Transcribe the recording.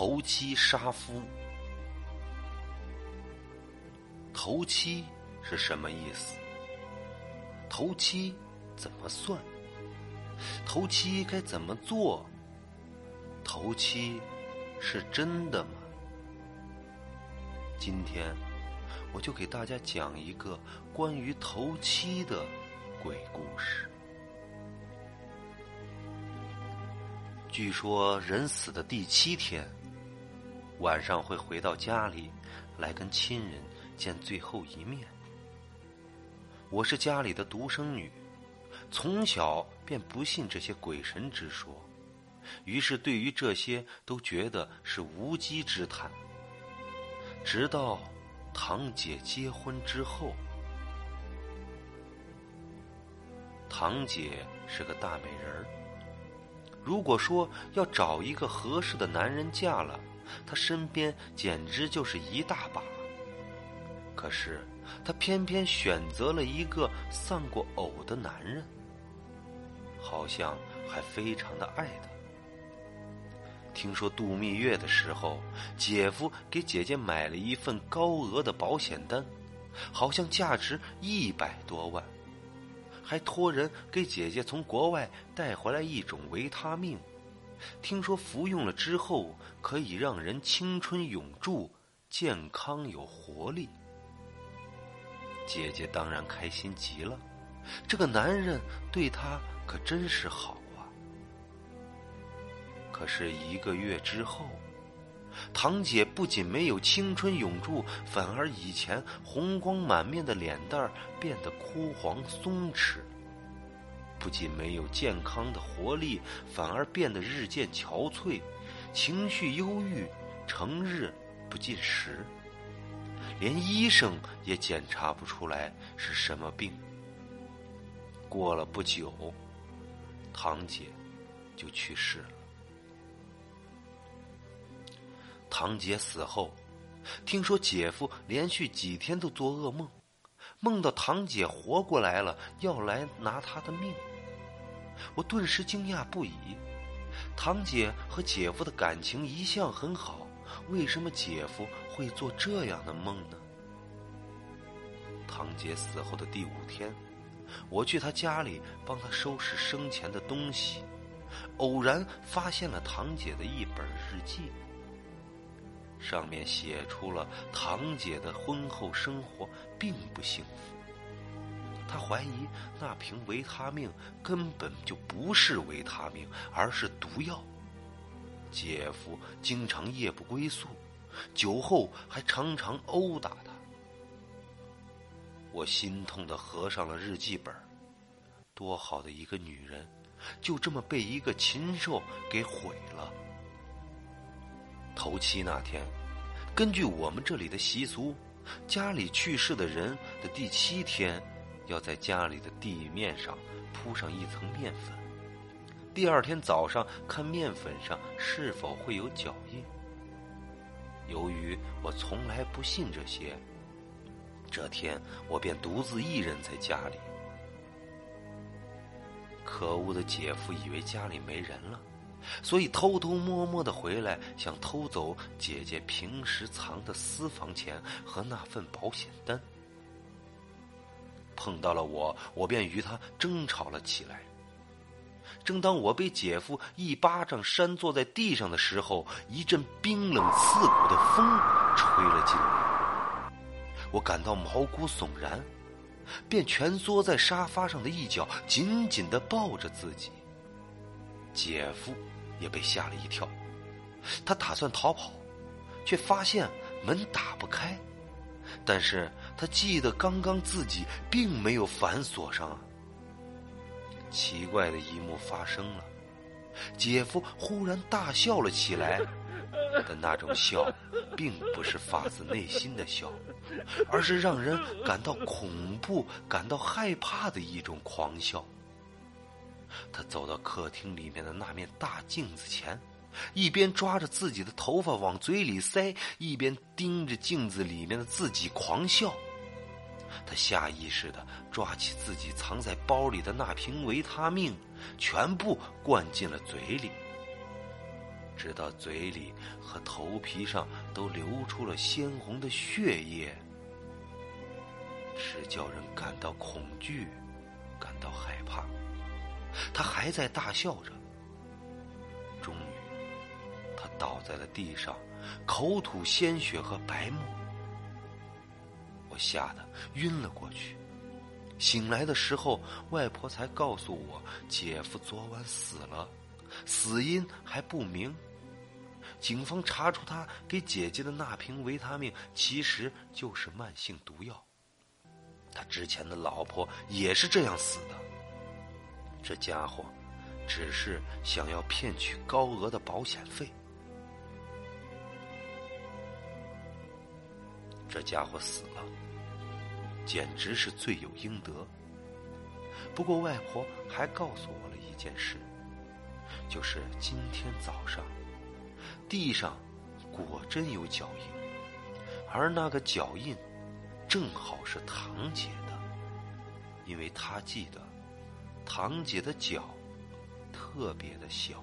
头七杀夫。头七是什么意思？头七怎么算？头七该怎么做？头七是真的吗？今天我就给大家讲一个关于头七的鬼故事。据说人死的第七天，晚上会回到家里，来跟亲人见最后一面。我是家里的独生女，从小便不信这些鬼神之说，于是对于这些都觉得是无稽之谈。直到堂姐结婚之后，堂姐是个大美人儿。如果说要找一个合适的男人嫁了，她身边简直就是一大把。可是她偏偏选择了一个丧过偶的男人，好像还非常的爱他。听说度蜜月的时候，姐夫给姐姐买了一份高额的保险单，好像价值一百多万。还托人给姐姐从国外带回来一种维他命，听说服用了之后可以让人青春永驻、健康有活力。姐姐当然开心极了，这个男人对她可真是好啊。可是一个月之后，堂姐不仅没有青春永驻，反而以前红光满面的脸蛋变得枯黄松弛。不仅没有健康的活力，反而变得日渐憔悴，情绪忧郁，成日不进食，连医生也检查不出来是什么病。过了不久，堂姐就去世了。堂姐死后，听说姐夫连续几天都做噩梦，梦到堂姐活过来了，要来拿他的命。我顿时惊讶不已。堂姐和姐夫的感情一向很好，为什么姐夫会做这样的梦呢？堂姐死后的第五天，我去她家里帮她收拾生前的东西，偶然发现了堂姐的一本日记。上面写出了堂姐的婚后生活并不幸福。她怀疑那瓶维他命根本就不是维他命，而是毒药。姐夫经常夜不归宿，酒后还常常殴打她。我心痛的合上了日记本多好的一个女人，就这么被一个禽兽给毁了。头七那天，根据我们这里的习俗，家里去世的人的第七天，要在家里的地面上铺上一层面粉。第二天早上看面粉上是否会有脚印。由于我从来不信这些，这天我便独自一人在家里。可恶的姐夫以为家里没人了。所以偷偷摸摸的回来，想偷走姐姐平时藏的私房钱和那份保险单。碰到了我，我便与他争吵了起来。正当我被姐夫一巴掌扇坐在地上的时候，一阵冰冷刺骨的风吹了进来，我感到毛骨悚然，便蜷缩在沙发上的一角，紧紧的抱着自己。姐夫也被吓了一跳，他打算逃跑，却发现门打不开。但是他记得刚刚自己并没有反锁上啊。奇怪的一幕发生了，姐夫忽然大笑了起来，但那种笑并不是发自内心的笑，而是让人感到恐怖、感到害怕的一种狂笑。他走到客厅里面的那面大镜子前，一边抓着自己的头发往嘴里塞，一边盯着镜子里面的自己狂笑。他下意识的抓起自己藏在包里的那瓶维他命，全部灌进了嘴里。直到嘴里和头皮上都流出了鲜红的血液，是叫人感到恐惧，感到害怕。他还在大笑着，终于，他倒在了地上，口吐鲜血和白沫。我吓得晕了过去。醒来的时候，外婆才告诉我，姐夫昨晚死了，死因还不明。警方查出他给姐姐的那瓶维他命其实就是慢性毒药。他之前的老婆也是这样死的。这家伙只是想要骗取高额的保险费。这家伙死了，简直是罪有应得。不过外婆还告诉我了一件事，就是今天早上。地上果真有脚印，而那个脚印正好是堂姐的，因为她记得堂姐的脚特别的小。